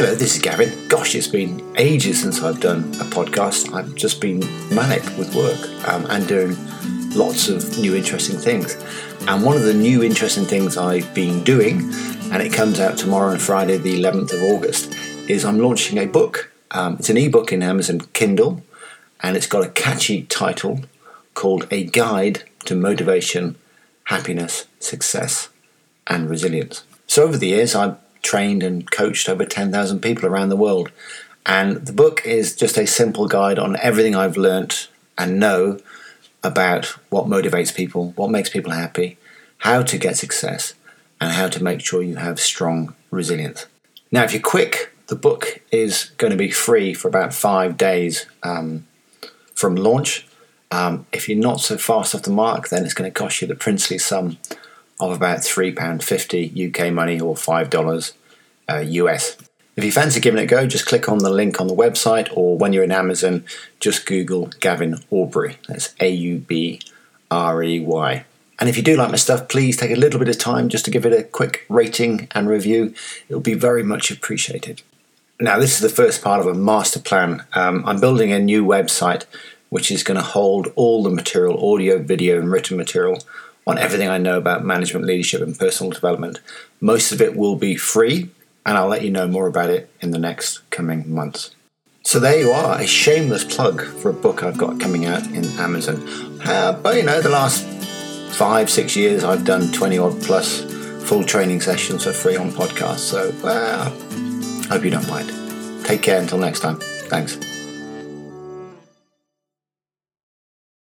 Hello, this is Gavin. Gosh, it's been ages since I've done a podcast. I've just been manic with work um, and doing lots of new interesting things. And one of the new interesting things I've been doing, and it comes out tomorrow and Friday, the 11th of August, is I'm launching a book. Um, it's an ebook in Amazon Kindle, and it's got a catchy title called A Guide to Motivation, Happiness, Success, and Resilience. So over the years, I've trained and coached over 10,000 people around the world. And the book is just a simple guide on everything I've learnt and know about what motivates people, what makes people happy, how to get success, and how to make sure you have strong resilience. Now, if you're quick, the book is going to be free for about five days um, from launch. Um, if you're not so fast off the mark, then it's going to cost you the princely sum of about £3.50 UK money or $5 uh, US. If you fancy giving it a go, just click on the link on the website, or when you're in Amazon, just Google Gavin Aubrey. That's A U B R E Y. And if you do like my stuff, please take a little bit of time just to give it a quick rating and review. It'll be very much appreciated. Now, this is the first part of a master plan. Um, I'm building a new website which is going to hold all the material audio, video, and written material on everything I know about management, leadership, and personal development. Most of it will be free, and I'll let you know more about it in the next coming months. So there you are, a shameless plug for a book I've got coming out in Amazon. Uh, but you know, the last five, six years, I've done 20 odd plus full training sessions for free on podcasts. So, well, hope you don't mind. Take care until next time. Thanks.